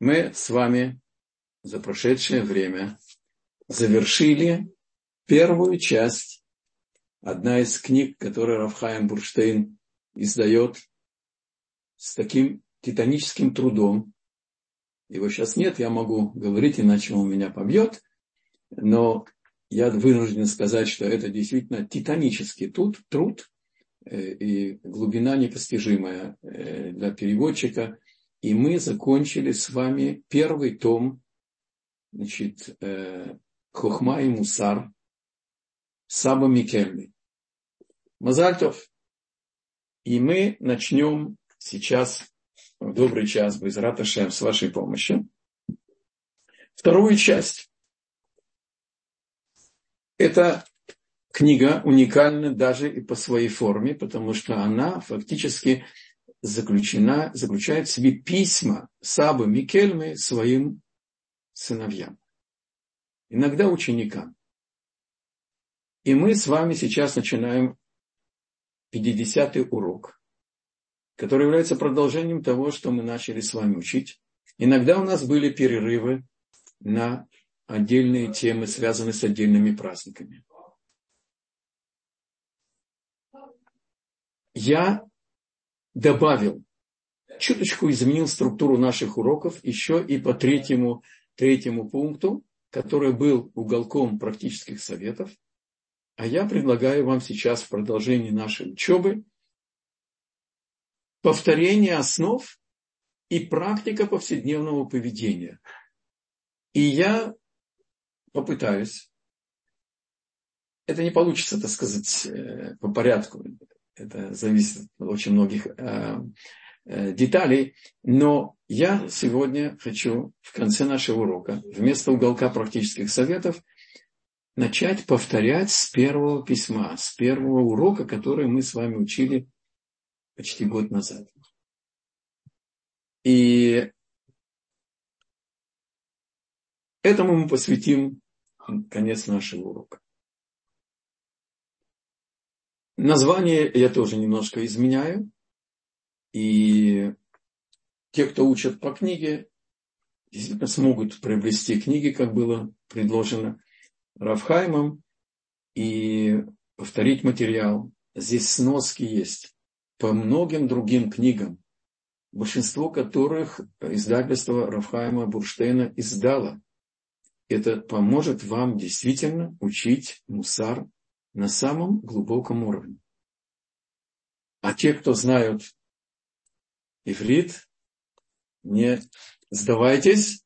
мы с вами за прошедшее время завершили первую часть, одна из книг, которую Рафхайм Бурштейн издает с таким титаническим трудом. Его сейчас нет, я могу говорить, иначе он меня побьет, но я вынужден сказать, что это действительно титанический труд, труд э, и глубина непостижимая э, для переводчика. И мы закончили с вами первый том, значит, э, Хохма и Мусар, Саба Микельный. Мазальтов. И мы начнем сейчас, в добрый час, без Раташем, с вашей помощью, вторую часть. Эта книга уникальна даже и по своей форме, потому что она фактически заключена, заключает в себе письма Сабы Микельмы своим сыновьям, иногда ученикам. И мы с вами сейчас начинаем 50-й урок, который является продолжением того, что мы начали с вами учить. Иногда у нас были перерывы на отдельные темы, связанные с отдельными праздниками. Я добавил, чуточку изменил структуру наших уроков еще и по третьему, третьему пункту, который был уголком практических советов. А я предлагаю вам сейчас в продолжении нашей учебы повторение основ и практика повседневного поведения. И я попытаюсь. Это не получится, так сказать, э, по порядку это зависит от очень многих э, э, деталей, но я сегодня хочу в конце нашего урока вместо уголка практических советов начать повторять с первого письма, с первого урока, который мы с вами учили почти год назад. И этому мы посвятим конец нашего урока. Название я тоже немножко изменяю. И те, кто учат по книге, действительно смогут приобрести книги, как было предложено Равхаймом, и повторить материал. Здесь сноски есть по многим другим книгам, большинство которых издательство Рафхайма Бурштейна издало. Это поможет вам действительно учить мусар на самом глубоком уровне. А те, кто знают иврит, не сдавайтесь,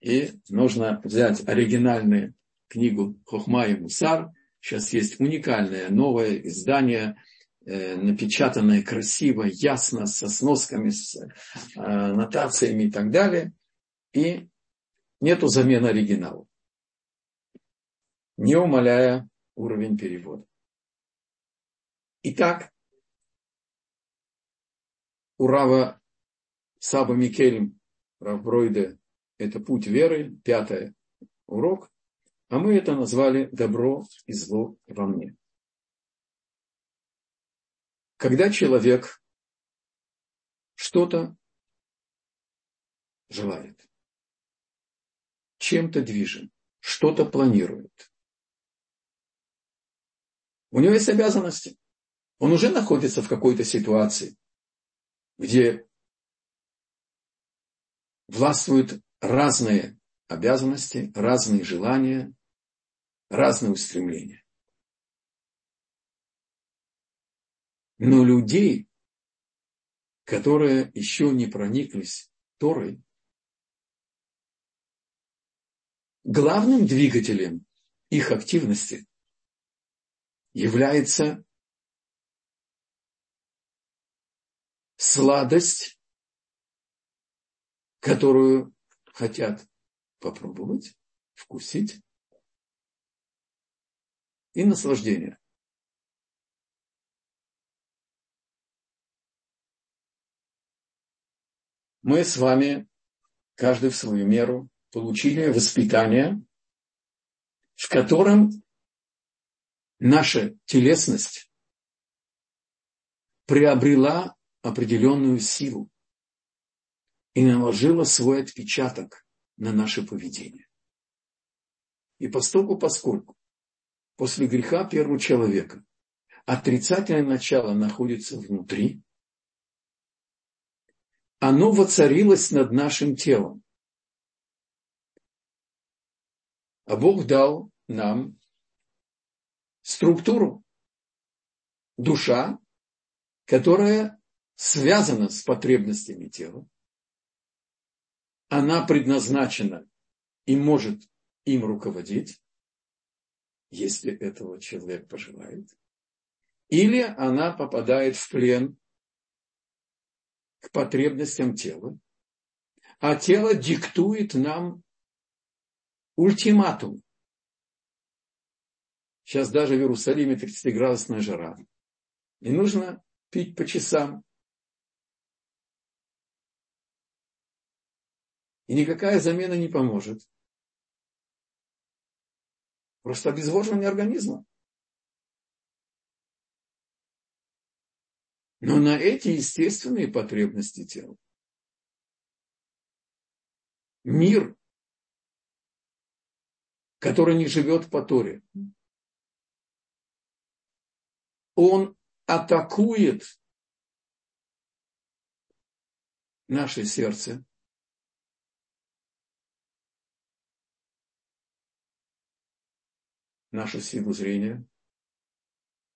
и нужно взять оригинальную книгу Хохма и Мусар. Сейчас есть уникальное новое издание, э, напечатанное красиво, ясно, со сносками, с э, нотациями и так далее. И нету замены оригиналу. Не умаляя уровень перевода. Итак, у Рава Саба Микелем, Равбройде, это путь веры, пятый урок, а мы это назвали добро и зло во мне. Когда человек что-то желает, чем-то движен, что-то планирует, у него есть обязанности. Он уже находится в какой-то ситуации, где властвуют разные обязанности, разные желания, разные устремления. Но людей, которые еще не прониклись Торой, главным двигателем их активности является сладость, которую хотят попробовать, вкусить, и наслаждение. Мы с вами, каждый в свою меру, получили воспитание, в котором наша телесность приобрела определенную силу. и наложила свой отпечаток на наше поведение. И постоку поскольку после греха первого человека отрицательное начало находится внутри, оно воцарилось над нашим телом. А Бог дал нам структуру, душа, которая связана с потребностями тела. Она предназначена и может им руководить, если этого человек пожелает. Или она попадает в плен к потребностям тела, а тело диктует нам ультиматум. Сейчас даже в Иерусалиме 30-градусная жара. И нужно пить по часам. И никакая замена не поможет. Просто обезвоживание организма. Но на эти естественные потребности тела мир, который не живет по Торе, он атакует наше сердце, нашу силу зрения,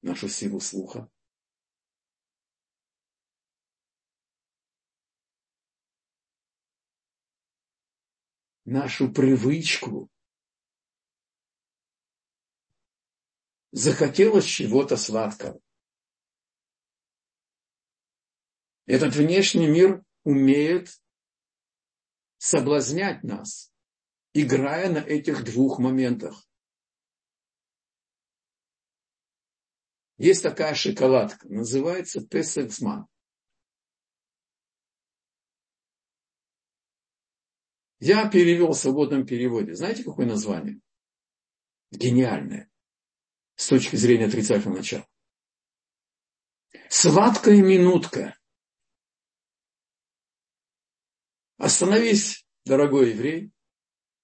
нашу силу слуха. нашу привычку захотелось чего-то сладкого. Этот внешний мир умеет соблазнять нас, играя на этих двух моментах. Есть такая шоколадка, называется Песельсман. Я перевел в свободном переводе. Знаете, какое название? Гениальное. С точки зрения отрицательного начала. Сладкая минутка. Остановись, дорогой еврей.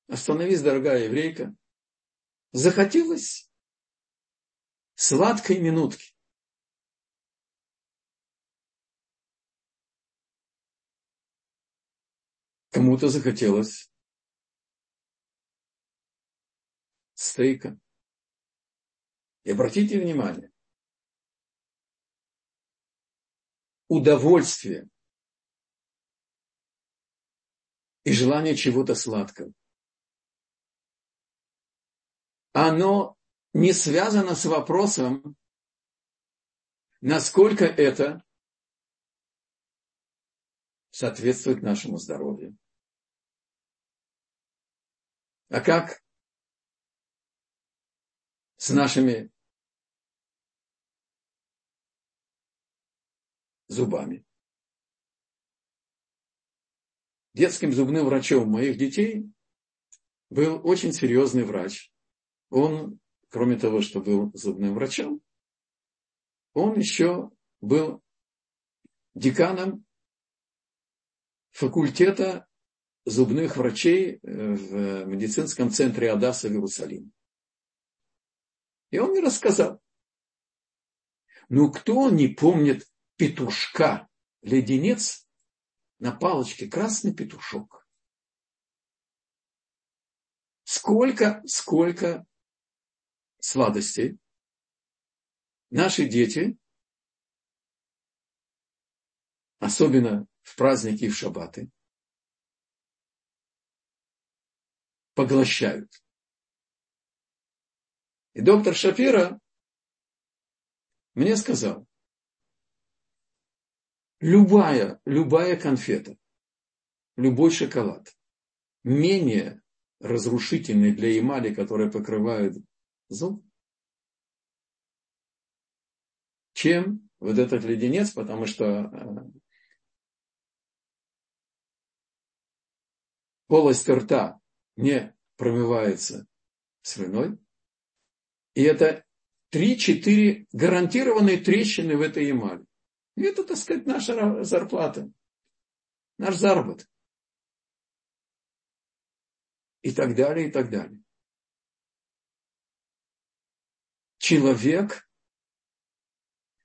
Остановись, дорогая еврейка. Захотелось сладкой минутки. Кому-то захотелось стейка. И обратите внимание, удовольствие и желание чего-то сладкого, оно не связано с вопросом, насколько это соответствует нашему здоровью. А как с нашими зубами? Детским зубным врачом моих детей был очень серьезный врач. Он, кроме того, что был зубным врачом, он еще был деканом факультета зубных врачей э, в медицинском центре Адаса в Иерусалиме. И он мне рассказал. Ну, кто не помнит петушка, леденец на палочке, красный петушок. Сколько, сколько сладостей наши дети, особенно в праздники и в шаббаты, поглощают. И доктор Шапира мне сказал, любая, любая конфета, любой шоколад, менее разрушительный для эмали, которая покрывает зуб, чем вот этот леденец, потому что э, полость рта не промывается слюной. И это 3-4 гарантированные трещины в этой эмали. И это, так сказать, наша зарплата, наш заработок. И так далее, и так далее. Человек,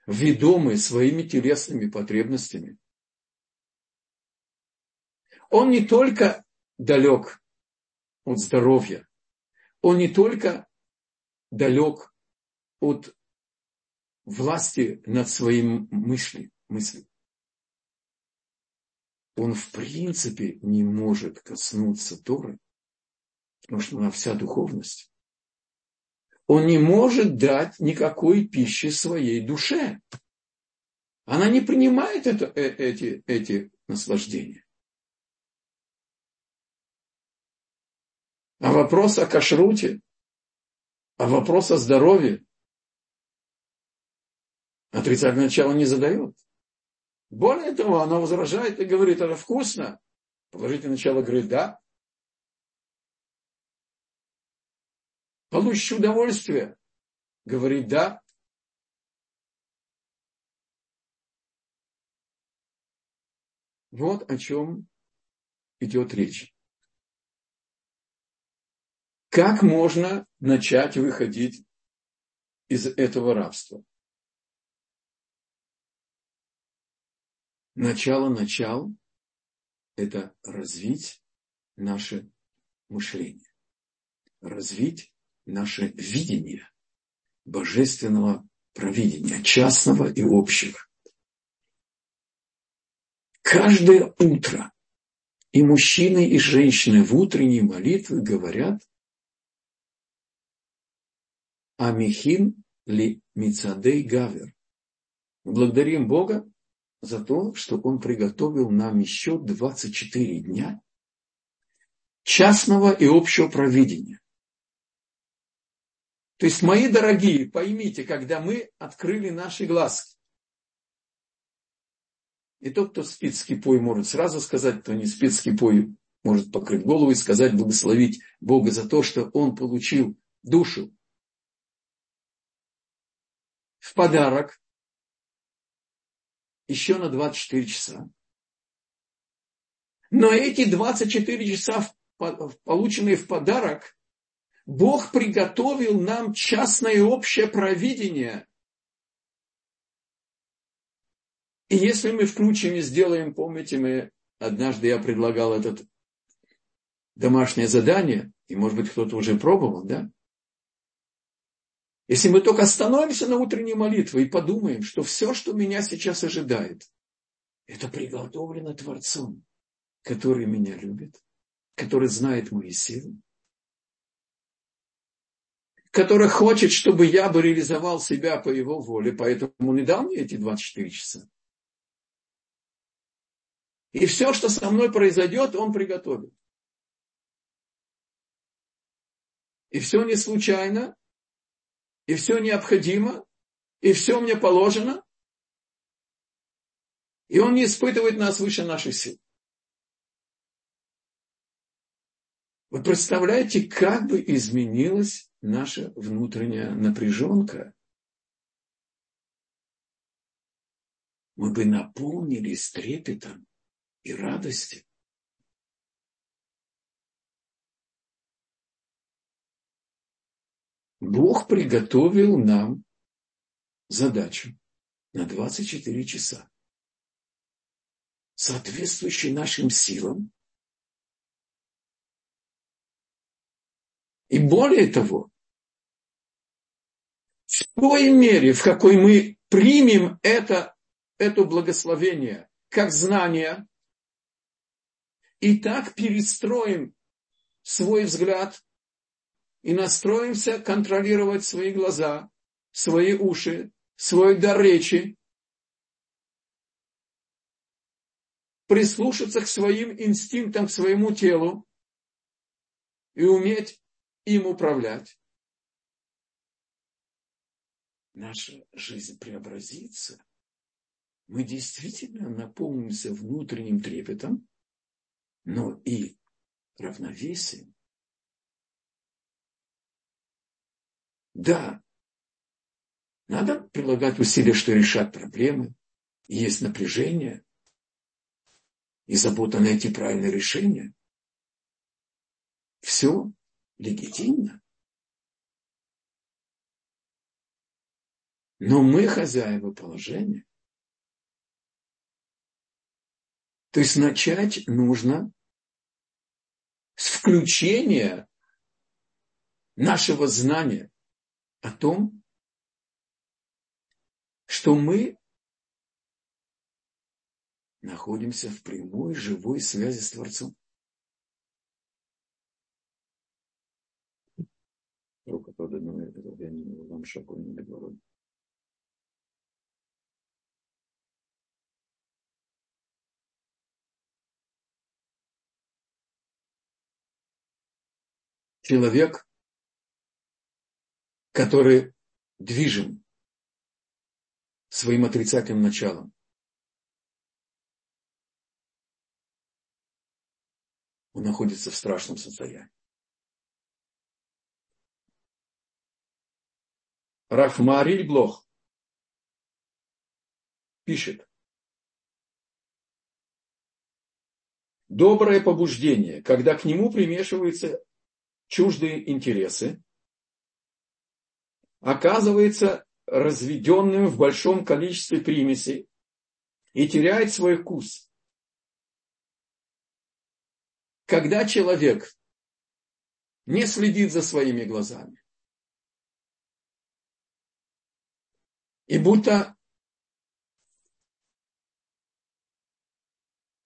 ведомый своими телесными потребностями, он не только далек от здоровья, он не только далек от власти над своим мыслью, мыслью. Он в принципе не может коснуться Торы, потому что она вся духовность. Он не может дать никакой пищи своей душе. Она не принимает это, э, эти, эти наслаждения. А вопрос о кашруте, а вопрос о здоровье отрицательное начало не задает. Более того, она возражает и говорит, это вкусно. Положительное начало говорит, да. Получишь удовольствие. Говорит, да. Вот о чем идет речь. Как можно начать выходить из этого рабства? Начало начал – это развить наше мышление, развить наше видение божественного провидения, частного и общего. Каждое утро и мужчины, и женщины в утренней молитве говорят Амихин ли Мицадей Гавер. Благодарим Бога за то, что Он приготовил нам еще 24 дня частного и общего провидения. То есть, мои дорогие, поймите, когда мы открыли наши глазки, и тот, кто спит с кипой, может сразу сказать, кто не спит с кипой, может покрыть голову и сказать, благословить Бога за то, что он получил душу в подарок еще на 24 часа. Но эти 24 часа, полученные в подарок, Бог приготовил нам частное общее провидение. И если мы включим и сделаем, помните, мы однажды я предлагал это домашнее задание, и, может быть, кто-то уже пробовал, да? Если мы только остановимся на утренней молитве и подумаем, что все, что меня сейчас ожидает, это приготовлено Творцом, который меня любит, который знает мои силы, который хочет, чтобы я бы реализовал себя по его воле, поэтому он и дал мне эти 24 часа. И все, что со мной произойдет, он приготовит. И все не случайно, и все необходимо, и все мне положено, и он не испытывает нас выше наших сил. Вы представляете, как бы изменилась наша внутренняя напряженка? Мы бы наполнились трепетом и радостью. Бог приготовил нам задачу на 24 часа, соответствующую нашим силам. И более того, в той мере, в какой мы примем это, это благословение как знание, и так перестроим свой взгляд и настроимся контролировать свои глаза, свои уши, свой дар речи, прислушаться к своим инстинктам, к своему телу и уметь им управлять. Наша жизнь преобразится. Мы действительно наполнимся внутренним трепетом, но и равновесием, Да, надо прилагать усилия, что решать проблемы. Есть напряжение и забота найти правильное решение. все легитимно. Но мы хозяева положения. То есть начать нужно с включения нашего знания о том, что мы находимся в прямой живой связи с Творцом. Рука поднимает, я не вам шагу не говорю. Человек, который движим своим отрицательным началом, он находится в страшном состоянии. Рахмариль Блох пишет, доброе побуждение, когда к нему примешиваются чуждые интересы, оказывается разведенным в большом количестве примесей и теряет свой вкус. Когда человек не следит за своими глазами, и будто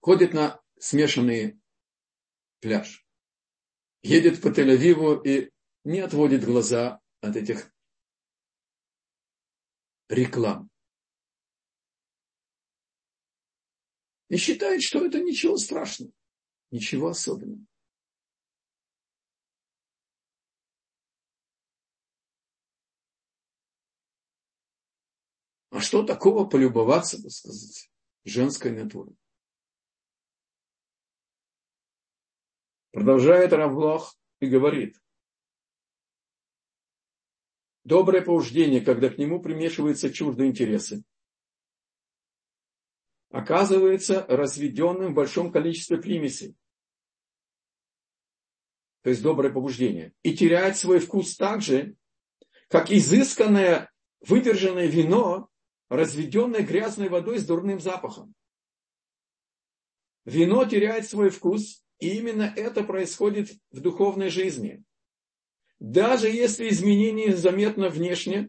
ходит на смешанный пляж, едет по Тель-Авиву и не отводит глаза от этих реклам. И считает, что это ничего страшного. Ничего особенного. А что такого полюбоваться, так сказать, женской натурой? Продолжает Равлох и говорит. Доброе побуждение, когда к нему примешиваются чуждые интересы, оказывается разведенным в большом количестве примесей то есть доброе побуждение, и теряет свой вкус так же, как изысканное выдержанное вино, разведенное грязной водой с дурным запахом. Вино теряет свой вкус, и именно это происходит в духовной жизни. Даже если изменение заметно внешне,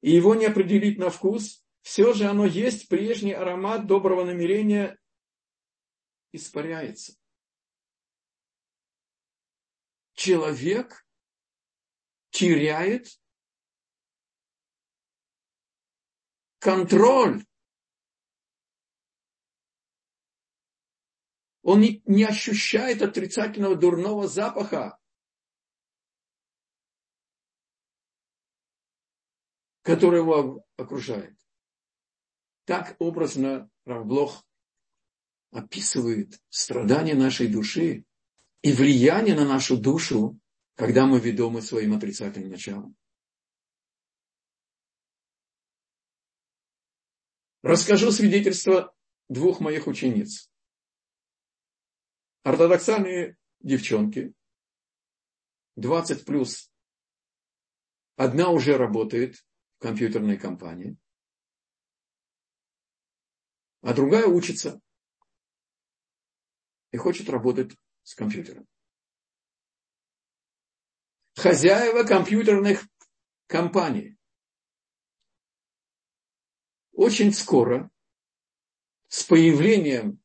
и его не определить на вкус, все же оно есть, прежний аромат доброго намерения. Испаряется. Человек теряет контроль. Он не, ощущает отрицательного дурного запаха, который его окружает. Так образно Равблох описывает страдания нашей души, и влияние на нашу душу, когда мы ведомы своим отрицательным началом. Расскажу свидетельство двух моих учениц. Ортодоксальные девчонки, 20 плюс. Одна уже работает компьютерной компании, а другая учится и хочет работать с компьютером. Хозяева компьютерных компаний очень скоро с появлением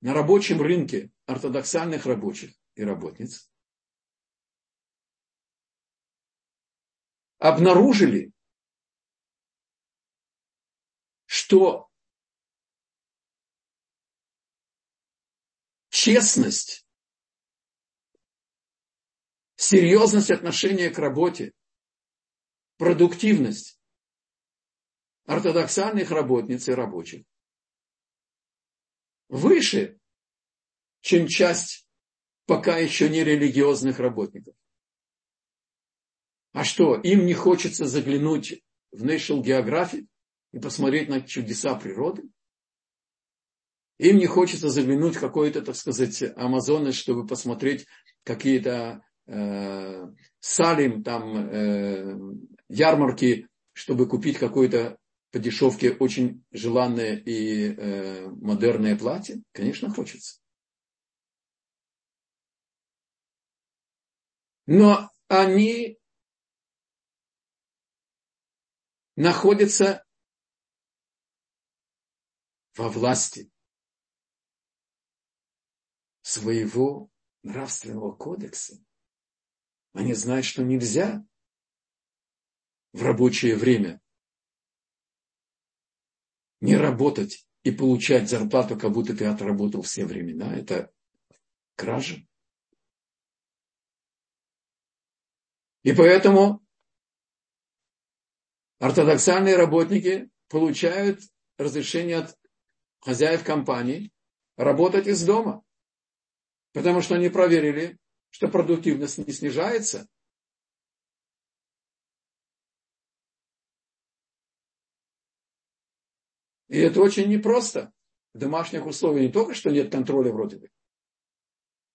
на рабочем рынке ортодоксальных рабочих и работниц обнаружили, что честность, серьезность отношения к работе, продуктивность ортодоксальных работниц и рабочих выше, чем часть пока еще не религиозных работников. А что, им не хочется заглянуть в National Geographic и посмотреть на чудеса природы? Им не хочется заглянуть в какой-то, так сказать, Амазонес, чтобы посмотреть какие-то э, салим, там э, ярмарки, чтобы купить какое-то по дешевке очень желанное и э, модерное платье? Конечно, хочется. Но они находятся во власти своего нравственного кодекса. Они знают, что нельзя в рабочее время не работать и получать зарплату, как будто ты отработал все времена. Это кража. И поэтому ортодоксальные работники получают разрешение от хозяев компании работать из дома. Потому что они проверили, что продуктивность не снижается. И это очень непросто. В домашних условиях не только, что нет контроля вроде бы,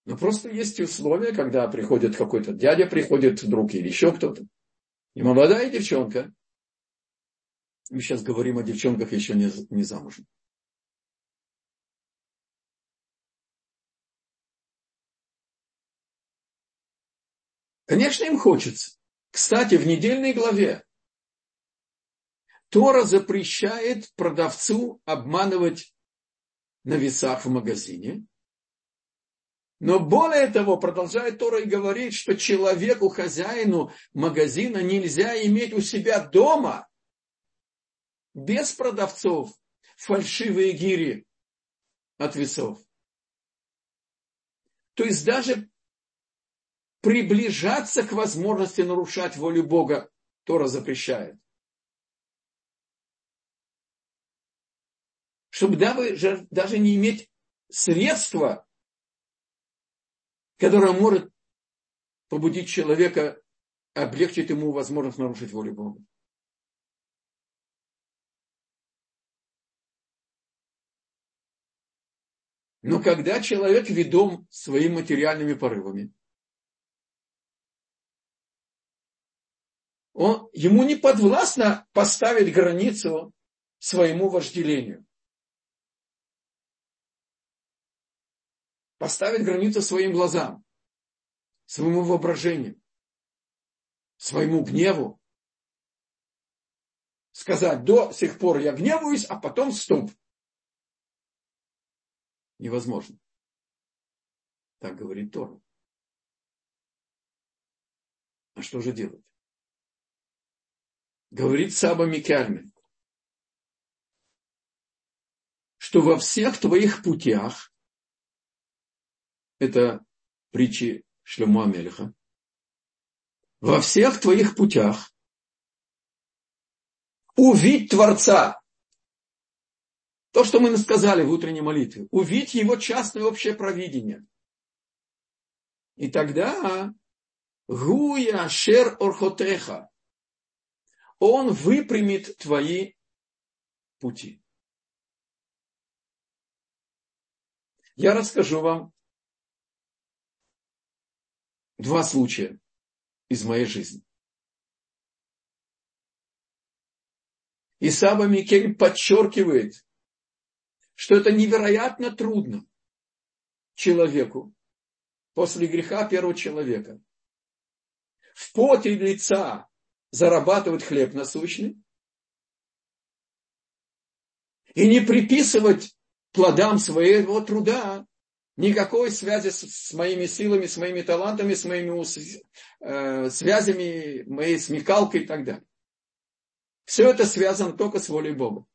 но просто есть условия, когда приходит какой-то дядя, приходит друг или еще кто-то. И молодая девчонка, мы сейчас говорим о девчонках еще не, не замужем, Конечно, им хочется. Кстати, в недельной главе Тора запрещает продавцу обманывать на весах в магазине. Но более того, продолжает Тора и говорит, что человеку, хозяину магазина нельзя иметь у себя дома без продавцов фальшивые гири от весов. То есть даже приближаться к возможности нарушать волю Бога Тора запрещает. Чтобы даже не иметь средства, которое может побудить человека, облегчить ему возможность нарушить волю Бога. Но когда человек ведом своими материальными порывами, он, ему не подвластно поставить границу своему вожделению. Поставить границу своим глазам, своему воображению, своему гневу. Сказать, до сих пор я гневаюсь, а потом стоп. Невозможно. Так говорит Тора. А что же делать? говорит Саба Микальме, что во всех твоих путях, это притчи Шлема Амелиха, во всех твоих путях увидь Творца. То, что мы сказали в утренней молитве. Увидь его частное общее провидение. И тогда Гуя Шер Орхотеха он выпрямит твои пути. Я расскажу вам два случая из моей жизни. И Саба Микель подчеркивает, что это невероятно трудно человеку после греха первого человека в поте лица зарабатывать хлеб насущный и не приписывать плодам своего труда никакой связи с, с моими силами, с моими талантами, с моими э, связями, моей смекалкой и так далее. Все это связано только с волей Бога.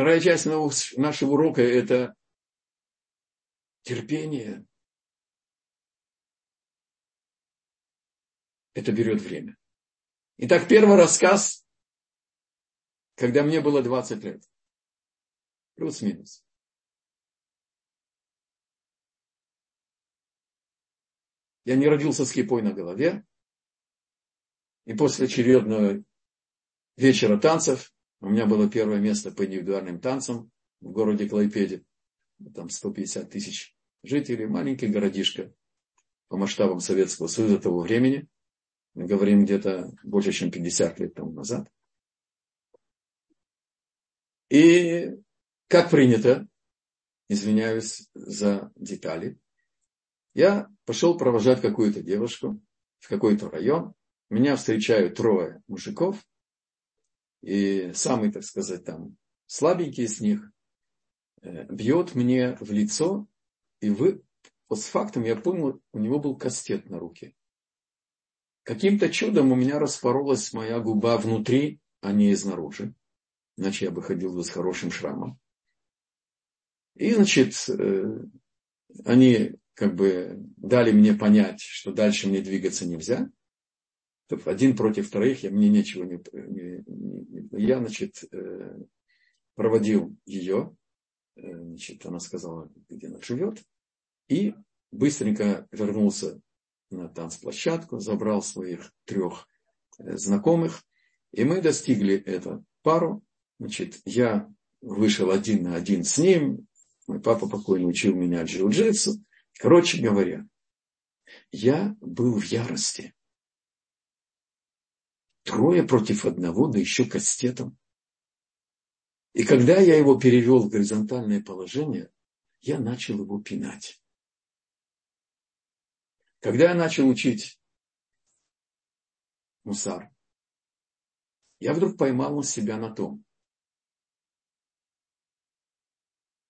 Вторая часть нашего урока – это терпение. Это берет время. Итак, первый рассказ, когда мне было 20 лет. Плюс-минус. Я не родился с кипой на голове. И после очередного вечера танцев, у меня было первое место по индивидуальным танцам в городе Клайпеде, там 150 тысяч жителей, маленький городишко по масштабам Советского Союза того времени. Мы говорим где-то больше, чем 50 лет тому назад. И как принято, извиняюсь за детали, я пошел провожать какую-то девушку в какой-то район. Меня встречают трое мужиков. И самый, так сказать, там слабенький из них э, бьет мне в лицо. И вы, вот с фактом я понял, у него был кастет на руке. Каким-то чудом у меня распоролась моя губа внутри, а не изнаружи. Иначе я бы ходил бы с хорошим шрамом. И, значит, э, они как бы дали мне понять, что дальше мне двигаться нельзя. Один против троих, я, мне нечего не, не, не... Я, значит, э, проводил ее, э, значит, она сказала, где она живет, и быстренько вернулся на танцплощадку, забрал своих трех знакомых, и мы достигли эту пару. Значит, я вышел один на один с ним, мой папа покойно учил меня джиу-джитсу. Короче говоря, я был в ярости. Трое против одного, да еще кастетом. И когда я его перевел в горизонтальное положение, я начал его пинать. Когда я начал учить мусар, я вдруг поймал себя на том,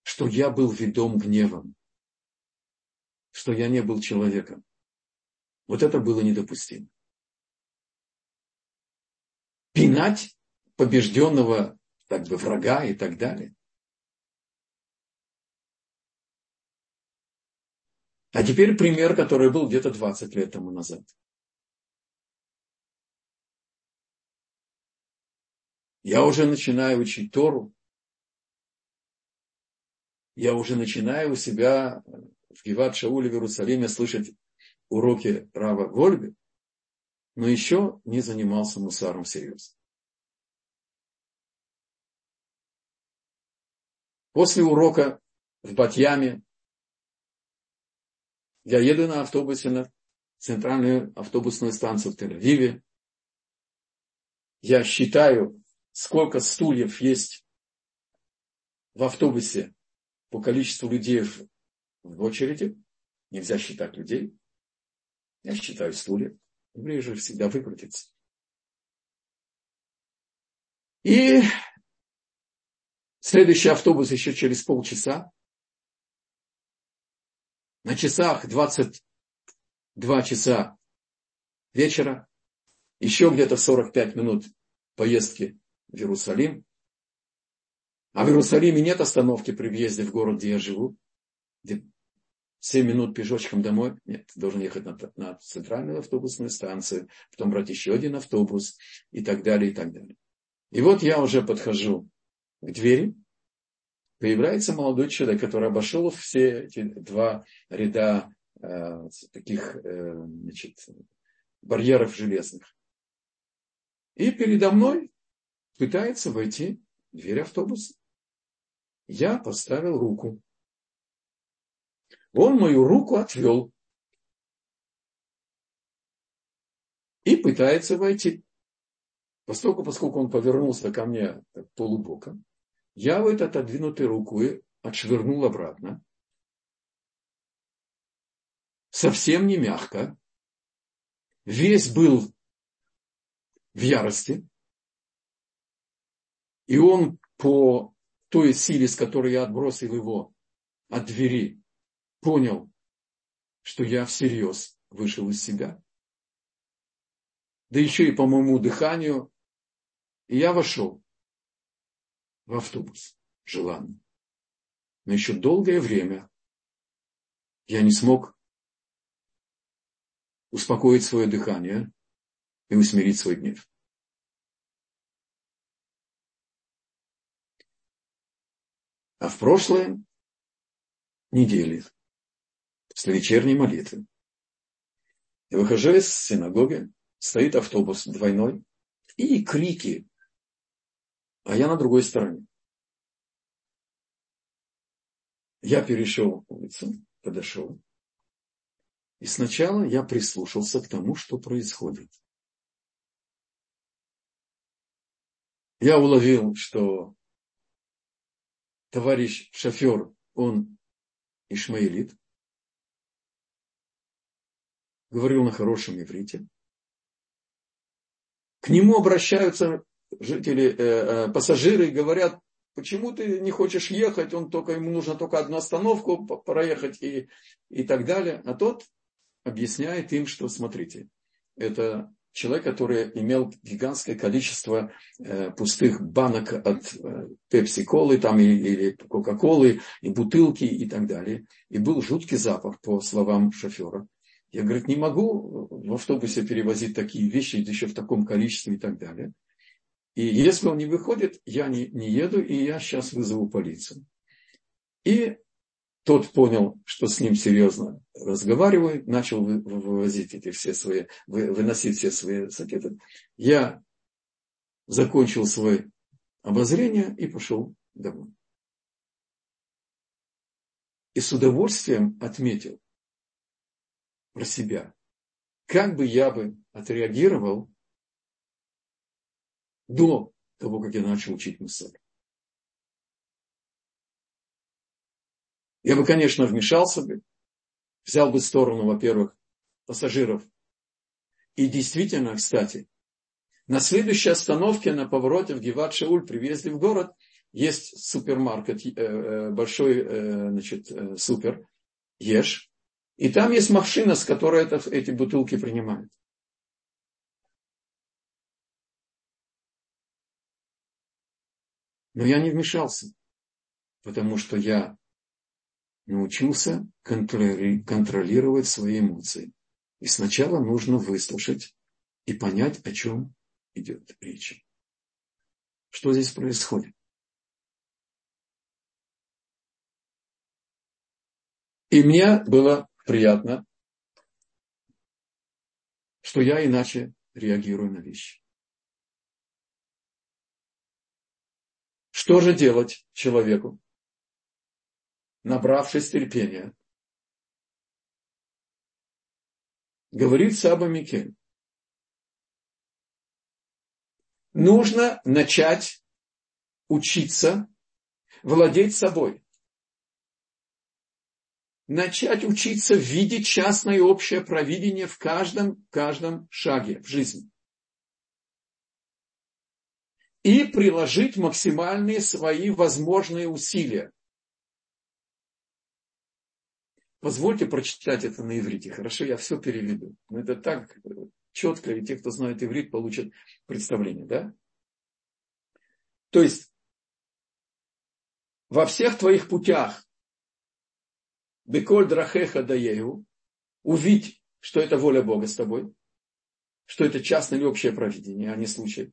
что я был ведом гневом, что я не был человеком. Вот это было недопустимо. Пинать побежденного так бы врага и так далее. А теперь пример, который был где-то 20 лет тому назад. Я уже начинаю учить Тору, я уже начинаю у себя в Гиват Шауле в Иерусалиме слышать уроки Рава Гольбе, но еще не занимался мусаром всерьез. После урока в Батьяме я еду на автобусе на центральную автобусную станцию в Тель-Авиве. Я считаю, сколько стульев есть в автобусе по количеству людей в, очереди. Нельзя считать людей. Я считаю стулья. Евреи же всегда выкрутятся. И следующий автобус еще через полчаса. На часах 22 часа вечера. Еще где-то 45 минут поездки в Иерусалим. А в Иерусалиме нет остановки при въезде в город, где я живу. Где 7 минут пешочком домой. Нет, должен ехать на, на центральную автобусную станцию, потом брать еще один автобус и так далее, и так далее. И вот я уже подхожу к двери, появляется молодой человек, который обошел все эти два ряда э, таких э, значит, барьеров железных. И передо мной пытается войти дверь автобуса я поставил руку. Он мою руку отвел. И пытается войти. Поскольку, поскольку он повернулся ко мне полубоком, я в эту отодвинутой руку и отшвырнул обратно. Совсем не мягко. Весь был в ярости. И он по той силе, с которой я отбросил его от двери, понял, что я всерьез вышел из себя. Да еще и по моему дыханию. И я вошел в автобус желанно. Но еще долгое время я не смог успокоить свое дыхание и усмирить свой гнев. А в прошлой неделе, после вечерней молитвы, я выхожу из синагоги, стоит автобус двойной, и крики, а я на другой стороне. Я перешел улицу, подошел, и сначала я прислушался к тому, что происходит. Я уловил, что товарищ шофер, он ишмаилит, говорил на хорошем иврите. К нему обращаются жители, э, э, пассажиры и говорят, почему ты не хочешь ехать, он только, ему нужно только одну остановку проехать и, и так далее. А тот объясняет им, что смотрите, это человек, который имел гигантское количество э, пустых банок от э, пепси-колы там, или кока-колы, и бутылки и так далее. И был жуткий запах, по словам шофера. Я, говорит, не могу в автобусе перевозить такие вещи, еще в таком количестве и так далее. И если он не выходит, я не, не еду, и я сейчас вызову полицию. И тот понял, что с ним серьезно разговаривают, начал вывозить эти все свои, выносить все свои сакеты. Я закончил свое обозрение и пошел домой. И с удовольствием отметил, про себя. Как бы я бы отреагировал до того, как я начал учить мысль. Я бы, конечно, вмешался бы, взял бы сторону, во-первых, пассажиров. И действительно, кстати, на следующей остановке на повороте в геват шауль привезли в город, есть супермаркет, э, э, большой э, значит, супер, ешь, и там есть машина, с которой это, эти бутылки принимают. Но я не вмешался, потому что я научился контролировать свои эмоции. И сначала нужно выслушать и понять, о чем идет речь. Что здесь происходит? И мне было приятно, что я иначе реагирую на вещи. Что же делать человеку, набравшись терпения? Говорит Саба Микель. Нужно начать учиться владеть собой начать учиться видеть частное и общее провидение в каждом, каждом шаге в жизни. И приложить максимальные свои возможные усилия. Позвольте прочитать это на иврите. Хорошо, я все переведу. Но это так четко, и те, кто знает иврит, получат представление. Да? То есть, во всех твоих путях Беколь драхеха даею, увидь, что это воля Бога с тобой, что это частное или общее провидение, а не случай.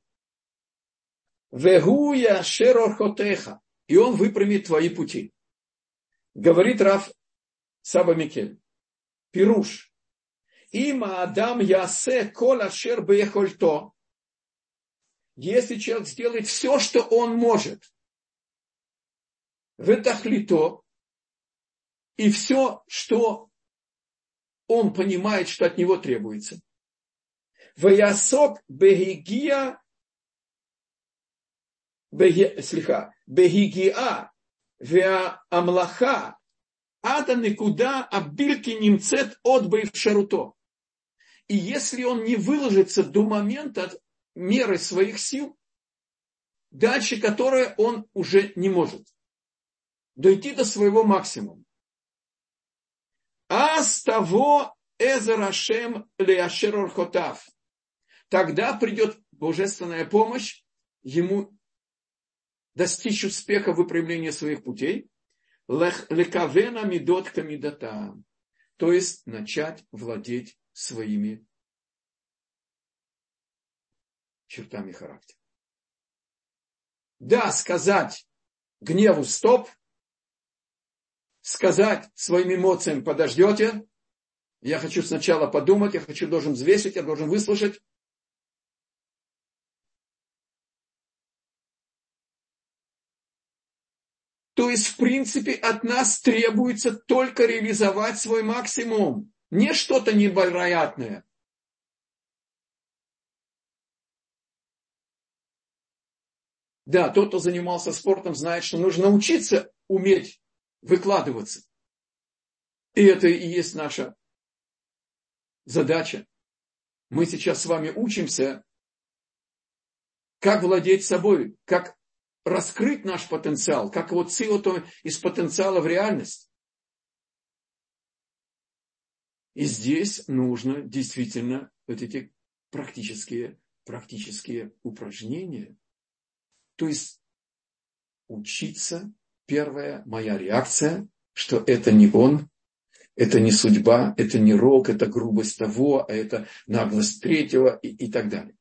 Вегуя шерорхотеха, и он выпрямит твои пути. Говорит Раф Саба Микель. Пируш. Има Адам ясе кола шер бехольто. Если человек сделает все, что он может, в этахлито, и все, что он понимает, что от него требуется. Ваясок бегигия слегка, бегигия веа амлаха ада никуда абильки немцет от шаруто. И если он не выложится до момента меры своих сил, дальше которое он уже не может, дойти до своего максимума. А с того Эзерашем Леашерорхотав. Тогда придет божественная помощь ему достичь успеха в выпрямлении своих путей. Лекавена мидот камидата. То есть начать владеть своими чертами характера. Да, сказать гневу стоп, сказать своим эмоциям, подождете, я хочу сначала подумать, я хочу, должен взвесить, я должен выслушать. То есть, в принципе, от нас требуется только реализовать свой максимум, не что-то невероятное. Да, тот, кто занимался спортом, знает, что нужно учиться уметь выкладываться. И это и есть наша задача. Мы сейчас с вами учимся, как владеть собой, как раскрыть наш потенциал, как его цилото из потенциала в реальность. И здесь нужно действительно вот эти практические, практические упражнения – то есть учиться, первая моя реакция, что это не он, это не судьба, это не рок, это грубость того, а это наглость третьего и, и так далее.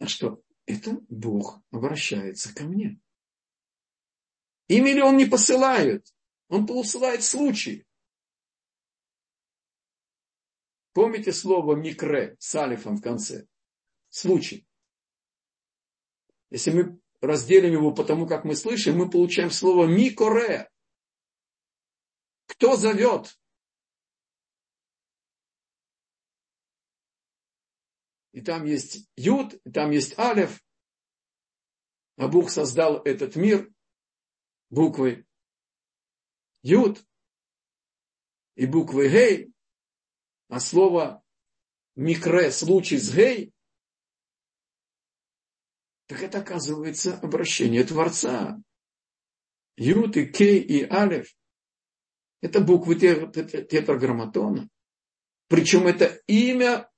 А что? Это Бог обращается ко мне. Имя ли он не посылает? Он посылает случай. Помните слово микре с алифом в конце? Случай. Если мы разделим его по тому, как мы слышим, мы получаем слово микоре. Кто зовет? И там есть Юд, и там есть Алев. А Бог создал этот мир буквой Юд и буквой Гей. А слово микре, случай с Гей, так это оказывается обращение Творца. Ют и Кей и Алев. Это буквы тетраграмматона. Причем это имя,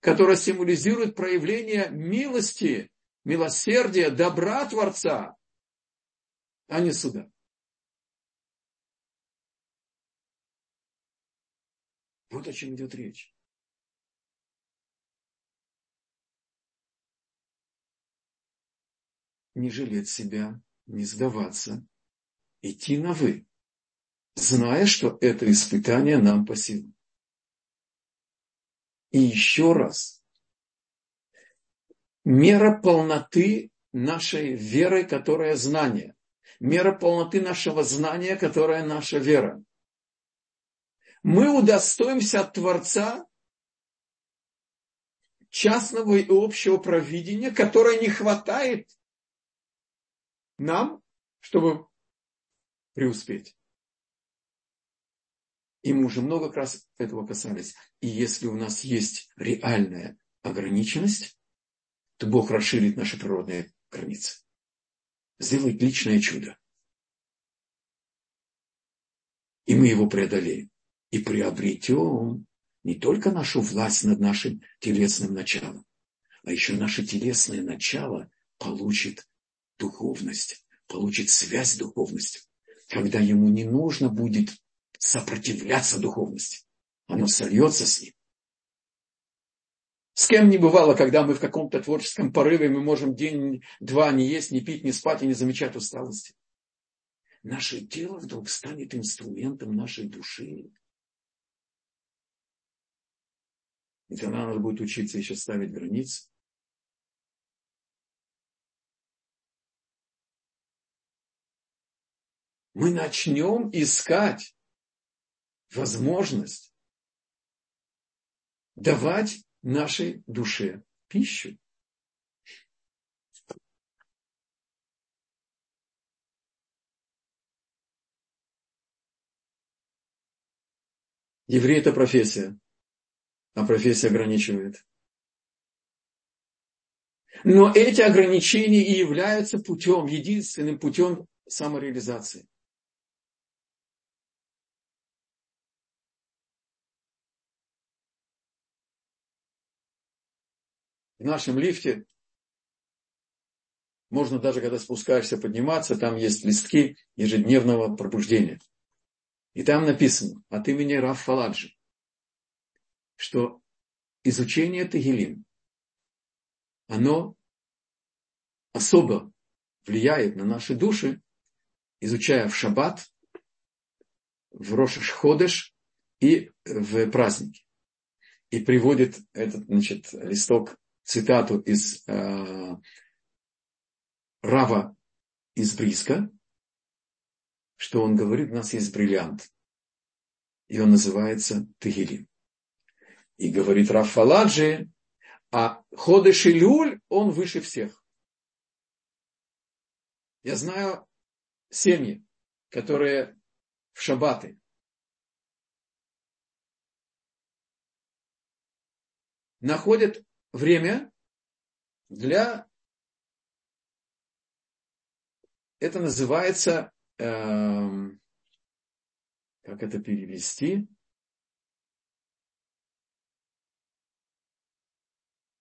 которое символизирует проявление милости, милосердия, добра Творца, а не суда. Вот о чем идет речь. Не жалеть себя, не сдаваться, идти на «вы», зная, что это испытание нам по силам. И еще раз, мера полноты нашей веры, которая знание, мера полноты нашего знания, которая наша вера. Мы удостоимся от Творца частного и общего провидения, которое не хватает нам, чтобы преуспеть. И мы уже много раз этого касались. И если у нас есть реальная ограниченность, то Бог расширит наши природные границы. Сделает личное чудо. И мы его преодолеем. И приобретем не только нашу власть над нашим телесным началом, а еще наше телесное начало получит духовность, получит связь с духовностью, когда ему не нужно будет сопротивляться духовности. Оно сольется с ним. С кем не бывало, когда мы в каком-то творческом порыве, мы можем день-два не есть, не пить, не спать и не замечать усталости. Наше тело вдруг станет инструментом нашей души. И тогда надо будет учиться еще ставить границы. Мы начнем искать возможность давать нашей душе пищу. Еврей – это профессия, а профессия ограничивает. Но эти ограничения и являются путем, единственным путем самореализации. Нашем лифте можно даже, когда спускаешься, подниматься, там есть листки ежедневного пробуждения. И там написано от имени Раф Фаладжи, что изучение Тагилим, оно особо влияет на наши души, изучая в шаббат, в Рошаш Ходеш и в праздники. И приводит этот значит, листок цитату из э, Рава из Бриска, что он говорит, у нас есть бриллиант. И он называется Тегилим. И говорит Рафаладжи, а Ходыш Илюль, он выше всех. Я знаю семьи, которые в шаббаты находят время для... Это называется... Э, как это перевести?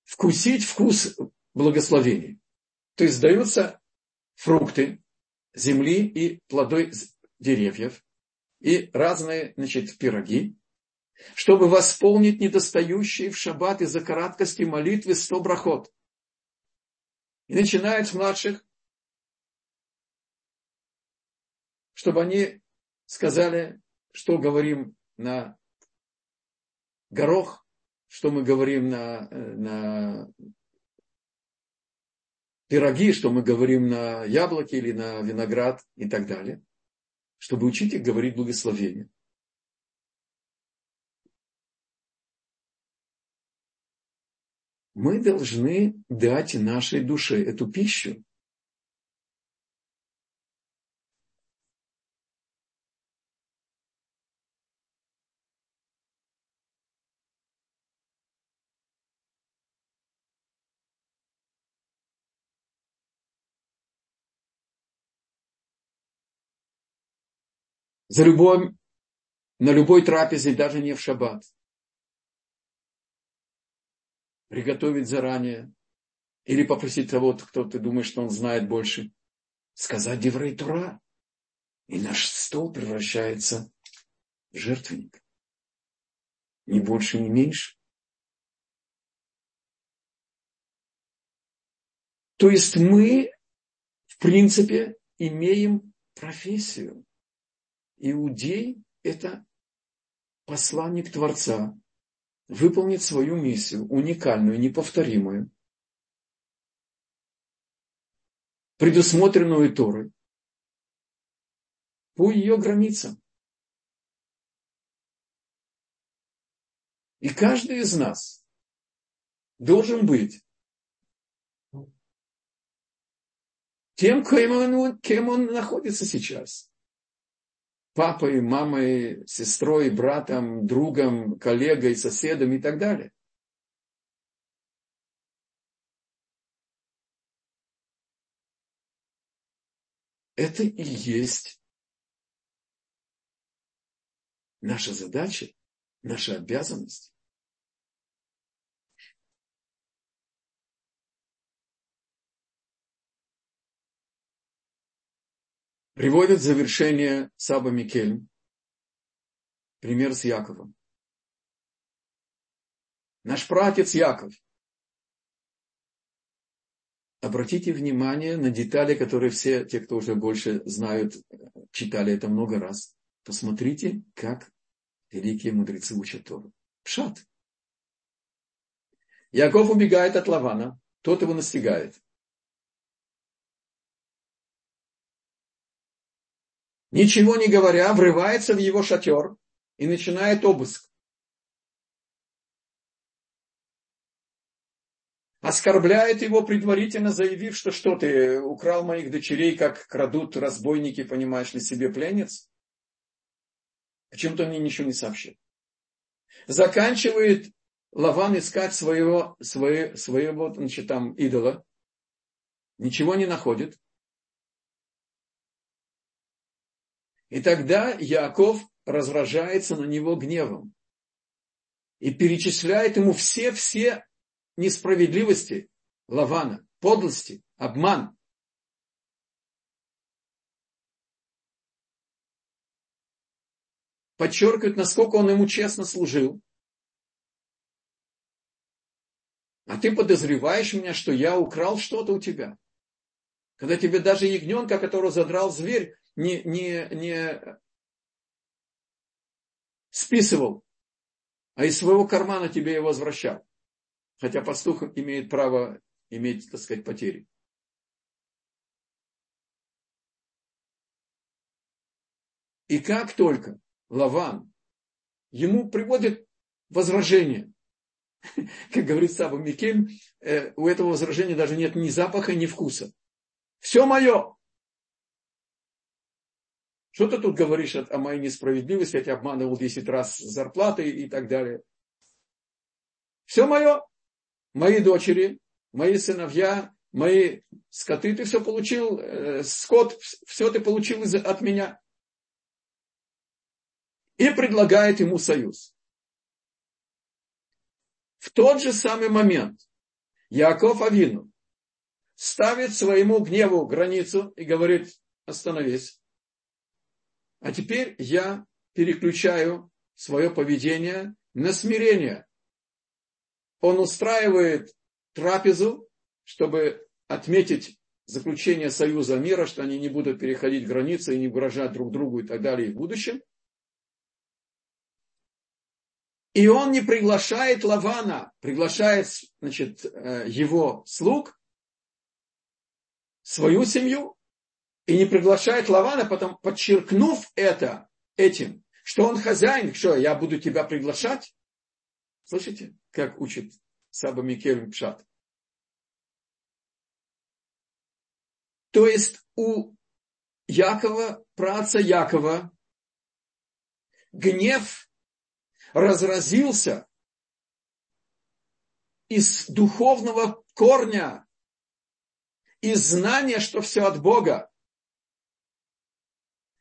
Вкусить вкус благословений. То есть даются фрукты земли и плоды деревьев и разные значит, пироги, чтобы восполнить недостающие в шаббат из-за краткости молитвы сто брахот. И начинают с младших, чтобы они сказали, что говорим на горох, что мы говорим на, на пироги, что мы говорим на яблоки или на виноград и так далее, чтобы учить их говорить благословение. Мы должны дать нашей душе эту пищу. За любой, на любой трапезе, даже не в шаббат – приготовить заранее, или попросить того, кто ты думаешь, что он знает больше, сказать Деврей Тура, и наш стол превращается в жертвенник. Ни больше, ни меньше. То есть мы, в принципе, имеем профессию. Иудей – это посланник Творца, выполнить свою миссию, уникальную, неповторимую, предусмотренную Торой, по ее границам. И каждый из нас должен быть тем, кем он, кем он находится сейчас папой, мамой, сестрой, братом, другом, коллегой, соседом и так далее. Это и есть наша задача, наша обязанность. Приводит в завершение Саба Микель пример с Яковом. Наш пратец Яков. Обратите внимание на детали, которые все, те, кто уже больше знают, читали это много раз. Посмотрите, как великие мудрецы учат Тору. Пшат. Яков убегает от Лавана, тот его настигает. Ничего не говоря, врывается в его шатер и начинает обыск. Оскорбляет его, предварительно заявив, что что ты украл моих дочерей, как крадут разбойники, понимаешь ли, себе пленниц? Почему-то мне ничего не сообщил. Заканчивает Лаван искать своего, своего, своего значит, там, идола. Ничего не находит. И тогда Яков разражается на него гневом и перечисляет ему все-все несправедливости Лавана, подлости, обман. Подчеркивает, насколько он ему честно служил. А ты подозреваешь меня, что я украл что-то у тебя. Когда тебе даже ягненка, которого задрал зверь, не, не, не списывал, а из своего кармана тебе его возвращал. Хотя пастух имеет право иметь, так сказать, потери. И как только Лаван ему приводит возражение, как говорит Саба Микель, э, у этого возражения даже нет ни запаха, ни вкуса. Все мое. Что ты тут говоришь о, моей несправедливости, я тебя обманывал 10 раз зарплаты и так далее. Все мое. Мои дочери, мои сыновья, мои скоты, ты все получил, э, скот, все ты получил от меня. И предлагает ему союз. В тот же самый момент Яков Авину ставит своему гневу границу и говорит, остановись. А теперь я переключаю свое поведение на смирение. Он устраивает трапезу, чтобы отметить заключение союза мира, что они не будут переходить границы и не угрожать друг другу и так далее в будущем. И он не приглашает Лавана, приглашает значит, э, его слуг, свою семью, и не приглашает Лавана, потом подчеркнув это этим, что он хозяин, что я буду тебя приглашать. Слышите, как учит Саба Микель Пшат? То есть у Якова, праца Якова, гнев разразился из духовного корня, из знания, что все от Бога.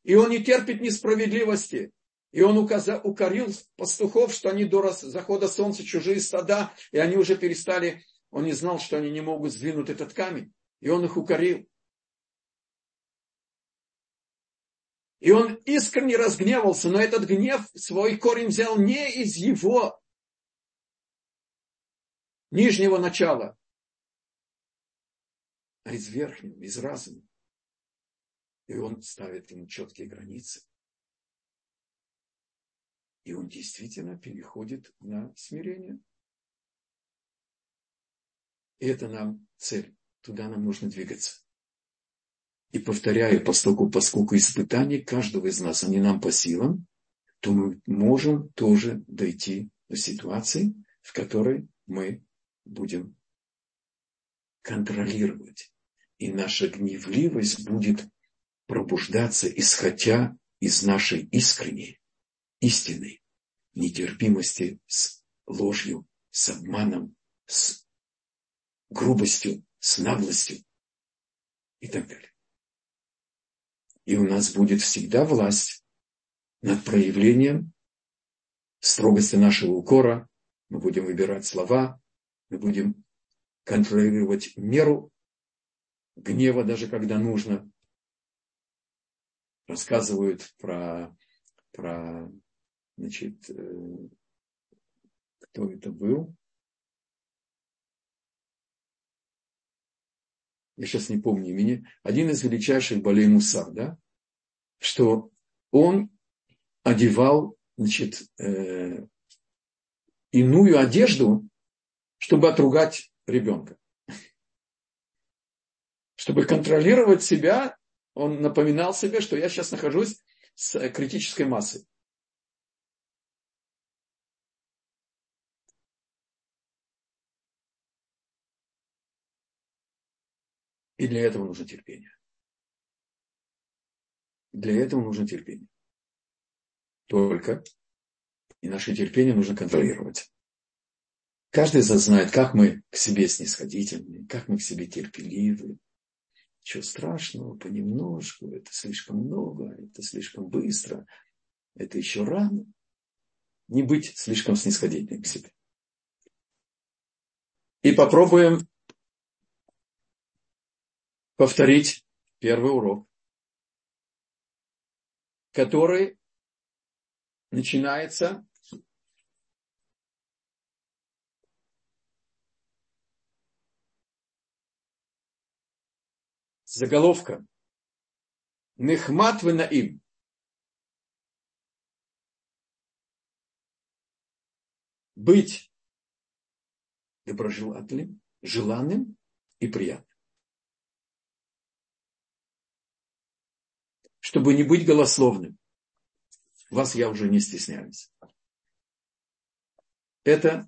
И он не терпит несправедливости. И он указал, укорил пастухов, что они до захода солнца чужие стада, и они уже перестали, он не знал, что они не могут сдвинуть этот камень. И он их укорил. И он искренне разгневался, но этот гнев свой корень взял не из его нижнего начала, а из верхнего, из разума. И он ставит ему четкие границы. И он действительно переходит на смирение. И это нам цель. Туда нам нужно двигаться. И повторяю, поскольку, поскольку испытания каждого из нас, они нам по силам, то мы можем тоже дойти до ситуации, в которой мы будем контролировать. И наша гневливость будет пробуждаться, исходя из нашей искренней, истинной нетерпимости с ложью, с обманом, с грубостью, с наглостью и так далее. И у нас будет всегда власть над проявлением строгости нашего укора. Мы будем выбирать слова, мы будем контролировать меру гнева, даже когда нужно. Рассказывают про, про значит, э, кто это был. я сейчас не помню имени, один из величайших болей Мусар, да, что он одевал, значит, э, иную одежду, чтобы отругать ребенка. Чтобы контролировать себя, он напоминал себе, что я сейчас нахожусь с критической массой. И для этого нужно терпение. Для этого нужно терпение. Только и наше терпение нужно контролировать. Каждый из нас знает, как мы к себе снисходительны, как мы к себе терпеливы. Чего страшного, понемножку, это слишком много, это слишком быстро, это еще рано. Не быть слишком снисходительным к себе. И попробуем повторить первый урок, который начинается заголовка Нехмат наим. Быть доброжелательным, желанным и приятным. чтобы не быть голословным. Вас я уже не стесняюсь. Это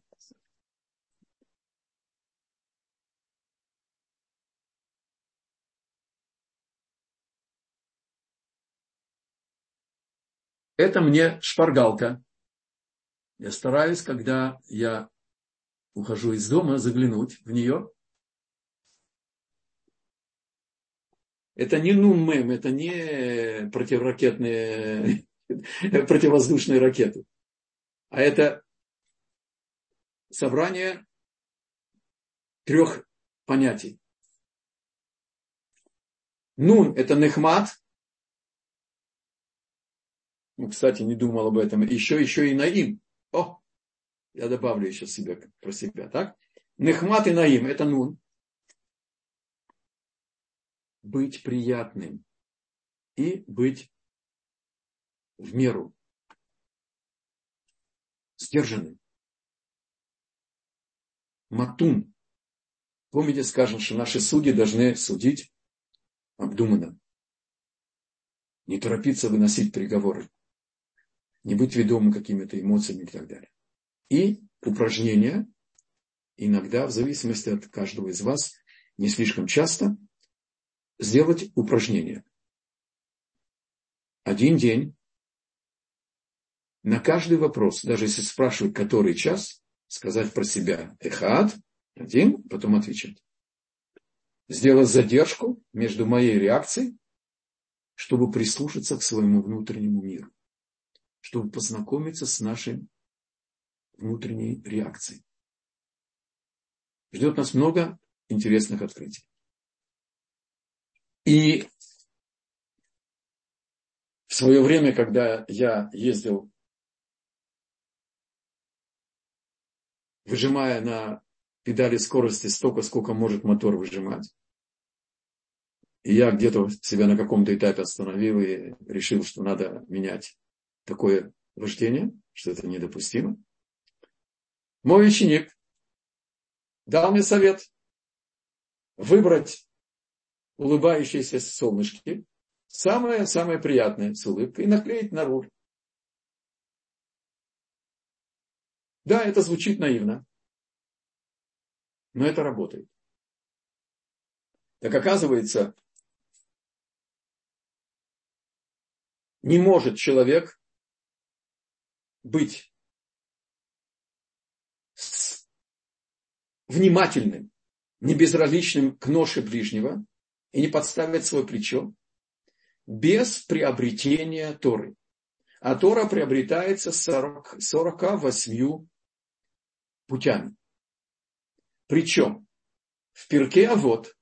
Это мне шпаргалка. Я стараюсь, когда я ухожу из дома, заглянуть в нее. Это не нуммем, это не противоракетные, противовоздушные ракеты. А это собрание трех понятий. Нун – это нехмат, кстати, не думал об этом. Еще, еще и наим. О, я добавлю еще себе про себя, так? Нехмат и наим – это нун. Быть приятным и быть в меру сдержанным. Матун. Помните, скажем, что наши судьи должны судить обдуманно. Не торопиться выносить приговоры не быть ведомым какими-то эмоциями и так далее. И упражнения, иногда, в зависимости от каждого из вас, не слишком часто, сделать упражнение. Один день на каждый вопрос, даже если спрашивают, который час, сказать про себя эхад, один, потом отвечать. Сделать задержку между моей реакцией, чтобы прислушаться к своему внутреннему миру чтобы познакомиться с нашей внутренней реакцией. Ждет нас много интересных открытий. И в свое время, когда я ездил, выжимая на педали скорости столько, сколько может мотор выжимать, и я где-то себя на каком-то этапе остановил и решил, что надо менять такое вождение, что это недопустимо. Мой ученик дал мне совет выбрать улыбающиеся солнышки, самое-самое приятное с улыбкой, и наклеить на руль. Да, это звучит наивно, но это работает. Так оказывается, не может человек быть внимательным, не безразличным к ноше ближнего и не подставить свое плечо без приобретения Торы. А Тора приобретается 40, 48 путями. Причем в Пирке а вот,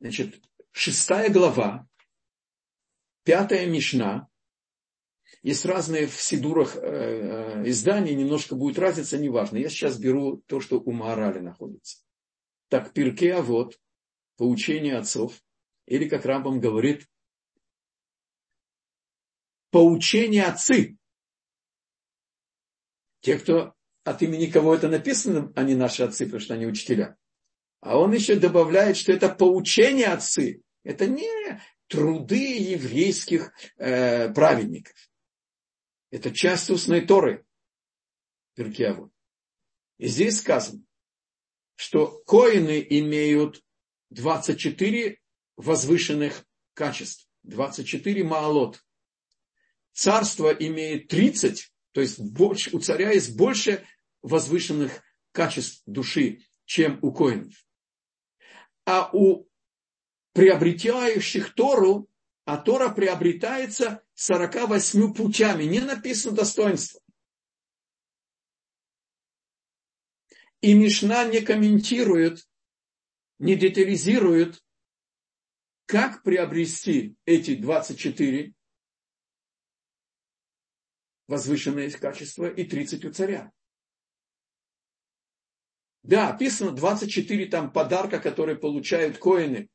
значит, шестая глава, пятая Мишна, есть разные в сидурах э, э, издания, немножко будет разница, неважно. Я сейчас беру то, что у Маорали находится. Так, Пирке, а вот, поучение отцов, или, как Рамбам говорит, поучение отцы. Те, кто от имени кого это написано, они наши отцы, потому что они учителя. А он еще добавляет, что это поучение отцы. Это не труды еврейских э, праведников. Это часть устной Торы. Перкиаву. И здесь сказано, что коины имеют 24 возвышенных качеств. 24 маалот. Царство имеет 30, то есть больше, у царя есть больше возвышенных качеств души, чем у коинов. А у приобретающих Тору а Тора приобретается 48 путями. Не написано достоинство. И Мишна не комментирует, не детализирует, как приобрести эти 24 возвышенные качества и 30 у царя. Да, описано 24 там подарка, которые получают коины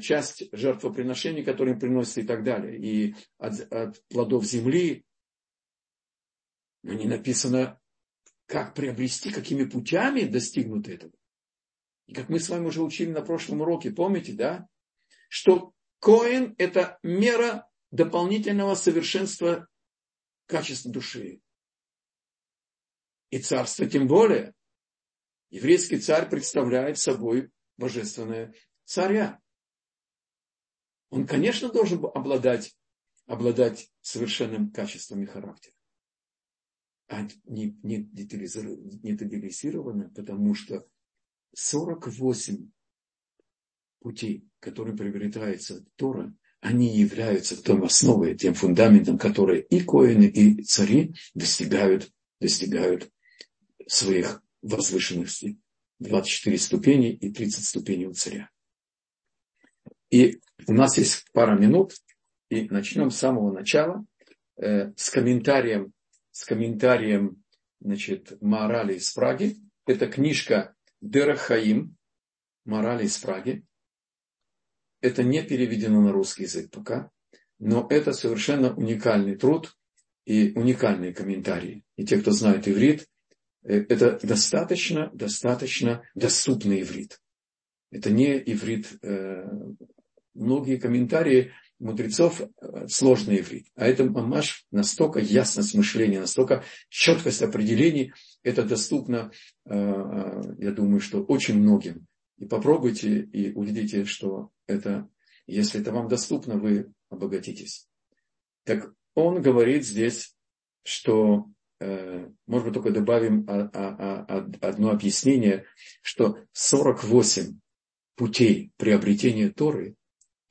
часть жертвоприношений, которые им приносят и так далее, и от, от плодов земли. Но не написано, как приобрести, какими путями достигнут этого. И как мы с вами уже учили на прошлом уроке, помните, да? Что коин – это мера дополнительного совершенства качество души. И царство тем более. Еврейский царь представляет собой божественное царя. Он, конечно, должен обладать, обладать совершенным качеством и характером. А не, не, детализировано, потому что 48 путей, которые приобретается Тора, они являются том основой, тем фундаментом, который и коины, и цари достигают, достигают своих возвышенностей. 24 ступени и 30 ступеней у царя. И у нас есть пара минут, и начнем с самого начала, э, с комментарием, с комментарием значит, Морали из Праги. Это книжка Дерахаим, Морали из Праги. Это не переведено на русский язык пока, но это совершенно уникальный труд и уникальные комментарии. И те, кто знает иврит, э, это достаточно, достаточно доступный иврит. Это не иврит э, многие комментарии мудрецов э, сложный иврит. А это мамаш настолько ясность мышления, настолько четкость определений, это доступно, э, э, я думаю, что очень многим. И попробуйте и увидите, что это, если это вам доступно, вы обогатитесь. Так он говорит здесь, что, может быть, только добавим одно объяснение, что 48 путей приобретения Торы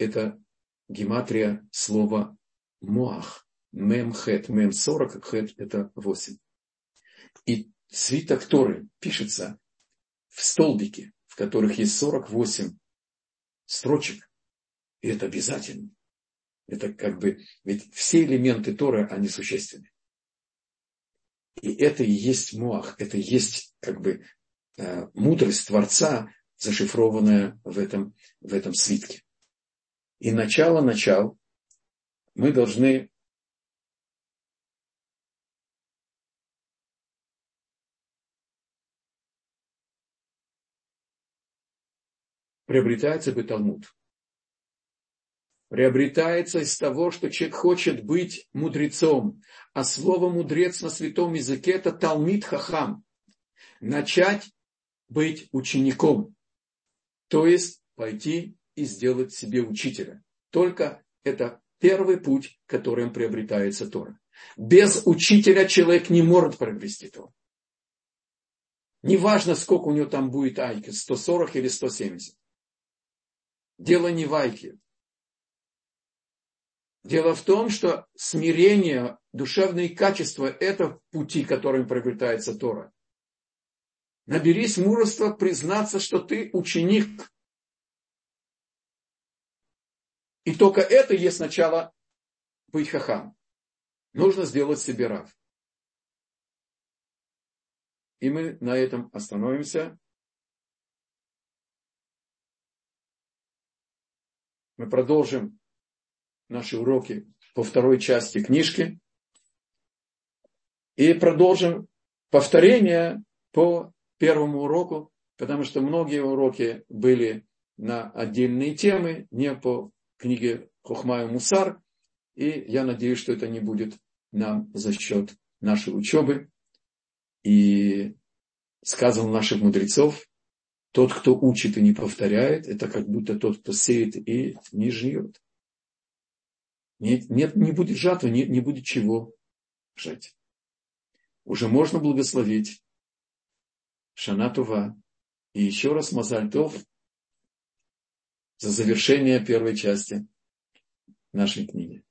это гематрия слова муах. Мем хет, мем 40, хет это 8. И свиток Торы пишется в столбике, в которых есть 48 строчек. И это обязательно. Это как бы, ведь все элементы Торы, они существенны. И это и есть муах, это и есть как бы э, мудрость Творца, зашифрованная в этом, в этом свитке и начало начал мы должны приобретается бы Талмуд. Приобретается из того, что человек хочет быть мудрецом. А слово мудрец на святом языке это Талмит Хахам. Начать быть учеником. То есть пойти и сделать себе учителя. Только это первый путь, которым приобретается Тора. Без учителя человек не может приобрести Тору. Неважно, сколько у него там будет айки, 140 или 170. Дело не в айке. Дело в том, что смирение, душевные качества – это пути, которым приобретается Тора. Наберись мужества признаться, что ты ученик И только это есть начало быть хахам. Нужно сделать себе рав. И мы на этом остановимся. Мы продолжим наши уроки по второй части книжки. И продолжим повторение по первому уроку, потому что многие уроки были на отдельные темы, не по книге Хохма и Мусар, и я надеюсь, что это не будет нам за счет нашей учебы. И сказано наших мудрецов, тот, кто учит и не повторяет, это как будто тот, кто сеет и не жнет. Нет, нет, не будет жатвы, не, не будет чего жать. Уже можно благословить Шанатува. И еще раз Мазальтов за завершение первой части нашей книги.